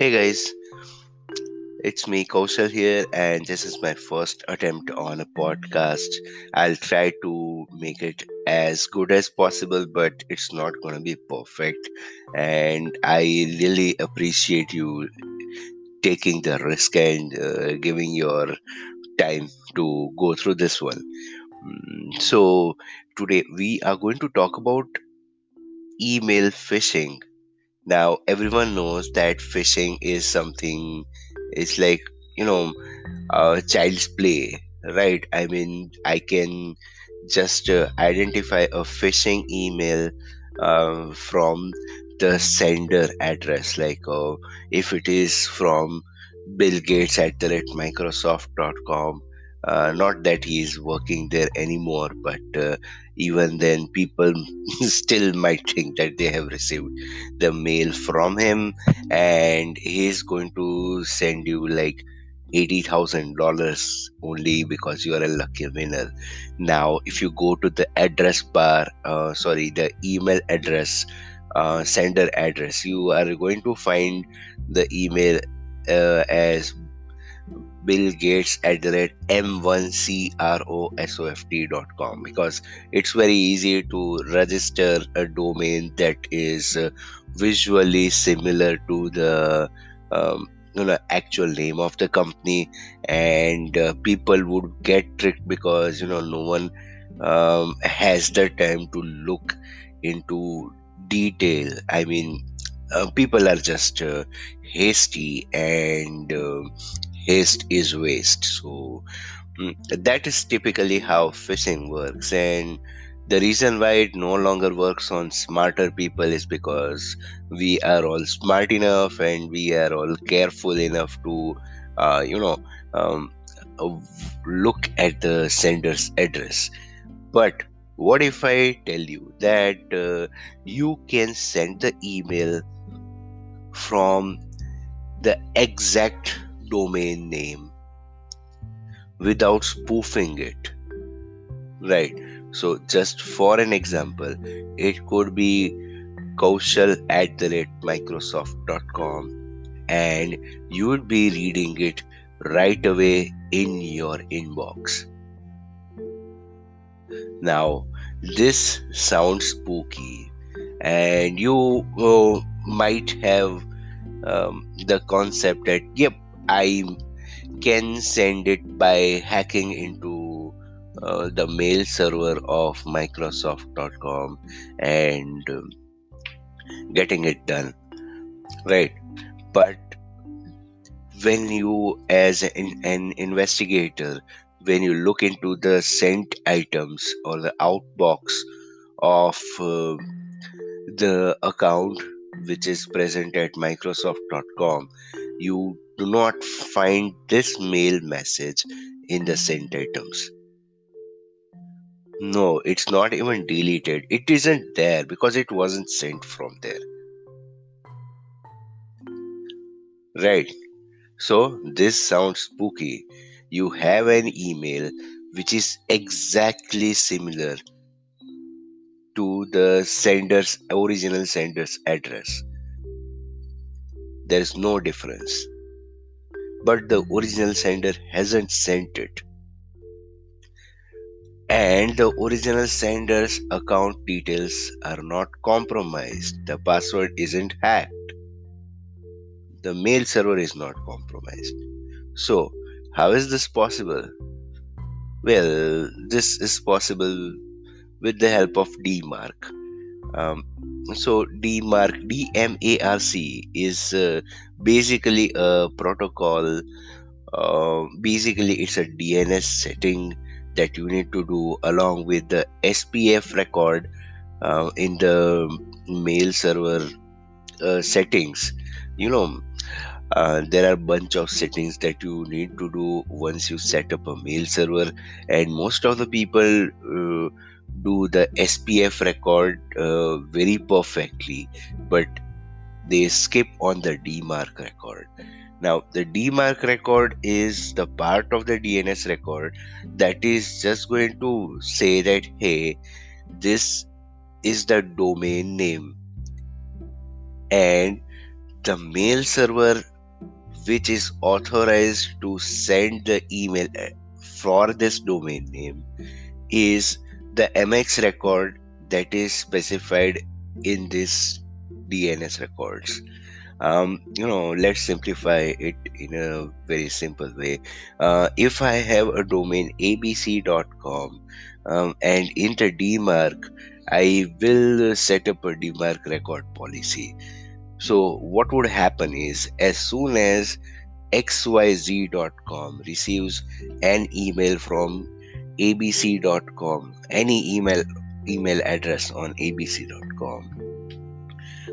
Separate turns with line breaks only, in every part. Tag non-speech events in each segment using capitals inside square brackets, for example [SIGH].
Hey guys, it's me Kaushal here, and this is my first attempt on a podcast. I'll try to make it as good as possible, but it's not going to be perfect. And I really appreciate you taking the risk and uh, giving your time to go through this one. Mm, So, today we are going to talk about email phishing now, everyone knows that phishing is something, it's like, you know, uh, child's play, right? I mean, I can just uh, identify a phishing email uh, from the sender address, like uh, if it is from Bill Gates at the rate Microsoft.com. Uh, not that he is working there anymore, but uh, even then, people [LAUGHS] still might think that they have received the mail from him and he's going to send you like $80,000 only because you are a lucky winner. Now, if you go to the address bar, uh, sorry, the email address, uh, sender address, you are going to find the email uh, as Bill Gates at the rate m1crosoft.com because it's very easy to register a domain that is uh, visually similar to the um, you know actual name of the company and uh, people would get tricked because you know no one um, has the time to look into detail. I mean uh, people are just uh, hasty and uh, haste is waste. So mm, that is typically how phishing works. And the reason why it no longer works on smarter people is because we are all smart enough and we are all careful enough to uh, you know um, look at the sender's address. But what if i tell you that uh, you can send the email from the exact domain name without spoofing it right? So just for an example it could be kaushal at the rate microsoft.com and you would be reading it right away in your inbox. Now this sounds spooky and you uh, might have um, the concept that yep i can send it by hacking into uh, the mail server of microsoft.com and um, getting it done. Right. But when you as an, an investigator when you look into the sent items or the outbox of uh, the account which is present at microsoft.com you do not find this mail message in the sent items no it's not even deleted. It isn't there because it wasn't sent from there. Right. So this sounds spooky. You have an email which is exactly similar to the sender's original sender's address. There's no difference but the original sender hasn't sent it. And the original sender's account details are not compromised. The password isn't hacked. The mail server is not compromised. So how is this possible? Well this is possible with the help of dmarc um, so dmarc dmarc is uh, basically a protocol uh, basically it's a dns setting that you need to do along with the spf record uh, in the mail server uh, settings. You know uh, there are a bunch of settings that you need to do once you set up a mail server and most of the people uh, do the spf record uh, very perfectly. But they skip on the dmarc record. Now the dmarc record is the part of the dns record that is just going to say that hey this is the domain name and the mail server which is authorized to send the email uh, for this domain name is the MX record that is specified in this DNS records. Um, you know, let's simplify it in a very simple way. Uh, if I have a domain abc.com um, and enter DMARC, I will set up a DMARC record policy. So, what would happen is as soon as xyz.com receives an email from abc.com, any email email address on abc.com,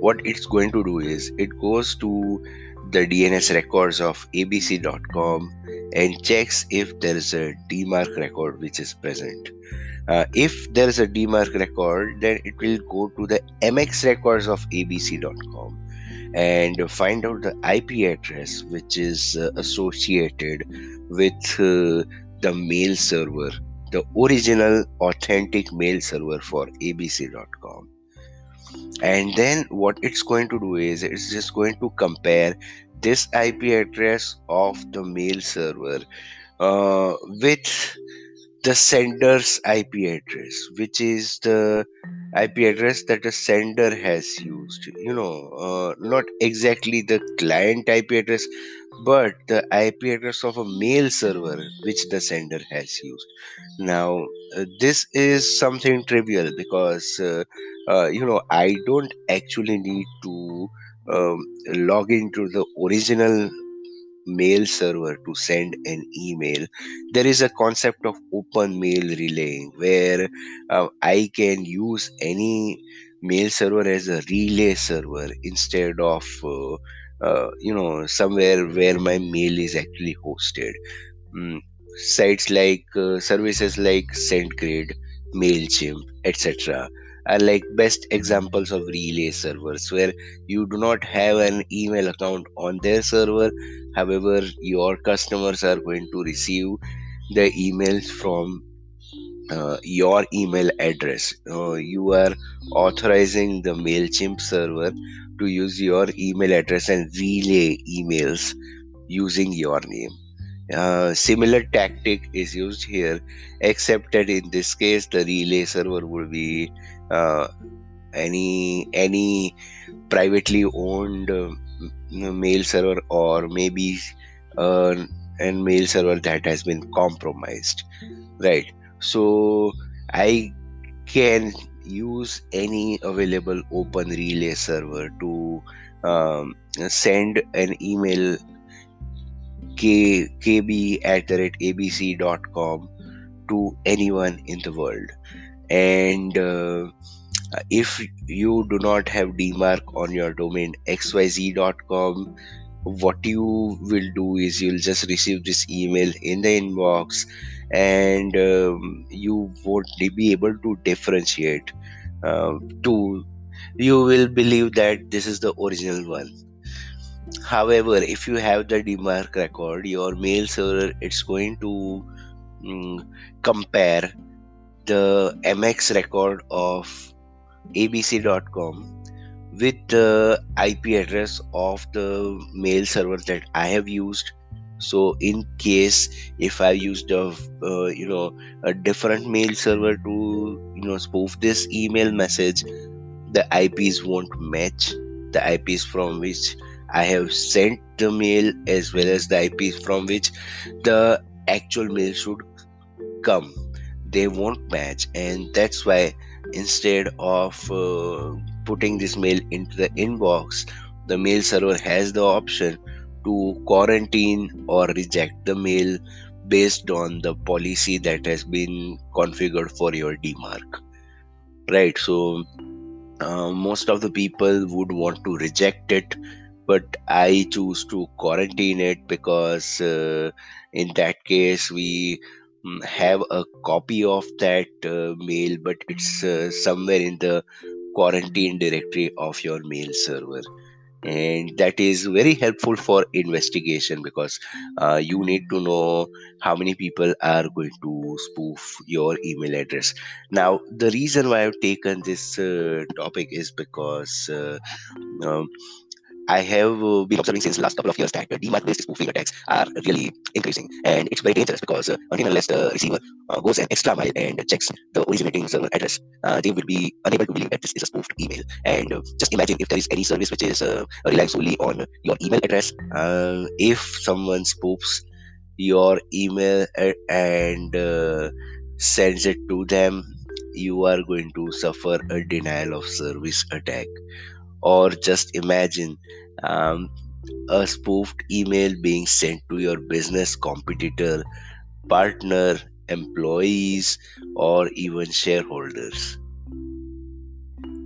what it's going to do is it goes to the DNS records of abc.com and checks if there is a DMARC record which is present. Uh, if there is a DMARC record, then it will go to the MX records of abc.com and find out the IP address which is uh, associated with uh, the mail server, the original authentic mail server for abc.com. And then what it's going to do is it's just going to compare this IP address of the mail server uh, with the sender's IP address, which is the IP address that the sender has used. You know, uh, not exactly the client IP address, but the IP address of a mail server which the sender has used. Now, uh, this is something trivial because, uh, uh, you know, I don't actually need to um, log into the original mail server to send an email there is a concept of open mail relaying where uh, i can use any mail server as a relay server instead of uh, uh, you know somewhere where my mail is actually hosted. Mm, sites like uh, services like sendgrid mailchimp etc are like best examples of relay servers where you do not have an email account on their server. However your customers are going to receive the emails from uh, your email address. Uh, you are authorizing the mailchimp server to use your email address and relay emails using your name. Uh, similar tactic is used here except that in this case the relay server would be uh, any any privately owned uh, mail server or maybe uh, an mail server that has been compromised. Right so i can use any available open relay server to um, send an email k, kb at the rate abc.com to anyone in the world. And uh, if you do not have dmarc on your domain xyz.com what you will do is you'll just receive this email in the inbox and um, you won't be able to differentiate uh, to you will believe that this is the original one. However if you have the dmarc record your mail server it's going to mm, compare the mx record of abc.com with the ip address of the mail server that i have used so in case if i used a uh, you know a different mail server to you know spoof this email message the ips won't match. The ips from which i have sent the mail as well as the ips from which the actual mail should come. They won't match and that's why instead of uh, putting this mail into the inbox the mail server has the option to quarantine or reject the mail based on the policy that has been configured for your dmarc right so uh, most of the people would want to reject it but i choose to quarantine it because uh, in that case we mm, have a copy of that uh, mail but it's uh, somewhere in the quarantine directory of your mail server and that is very helpful for investigation because uh, you need to know how many people are going to spoof your email address. Now the reason why i've taken this uh, topic is because uh, um, I have uh, been observing since last couple of years that uh, DMARC-based spoofing attacks are really increasing, and it's very dangerous because uh, unless the receiver uh, goes an extra mile and checks the originating server address, uh, they will be unable to believe that this is a spoofed email. And uh, just imagine if there is any service which is uh, relying solely on your email address. Uh, if someone spoofs your email and uh, sends it to them, you are going to suffer a denial of service attack or just imagine um, a spoofed email being sent to your business competitor, partner, employees, or even shareholders.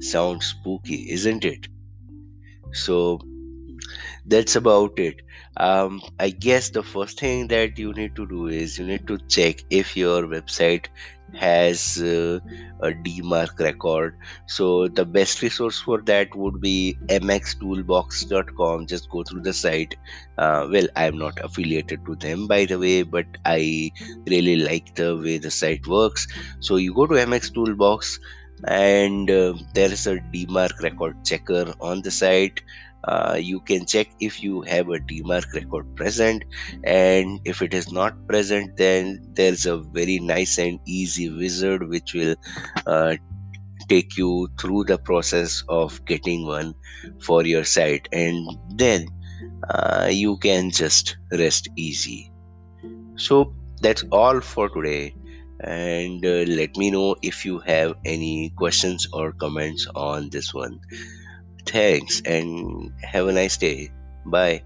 Sounds spooky, isn't it? So that's about it. Um, I guess the first thing that you need to do is you need to check if your website has uh, a DMARC record. So the best resource for that would be mxtoolbox.com. Just go through the site. Uh, well, I'm not affiliated to them by the way, but I really like the way the site works. So you go to MX Toolbox and uh, there is a DMARC record checker on the site uh, you can check if you have a DMARC record present and if it is not present then there's a very nice and easy wizard which will uh, take you through the process of getting one for your site and then uh, you can just rest easy. So that's all for today and uh, let me know if you have any questions or comments on this one Thanks and have a nice day. Bye.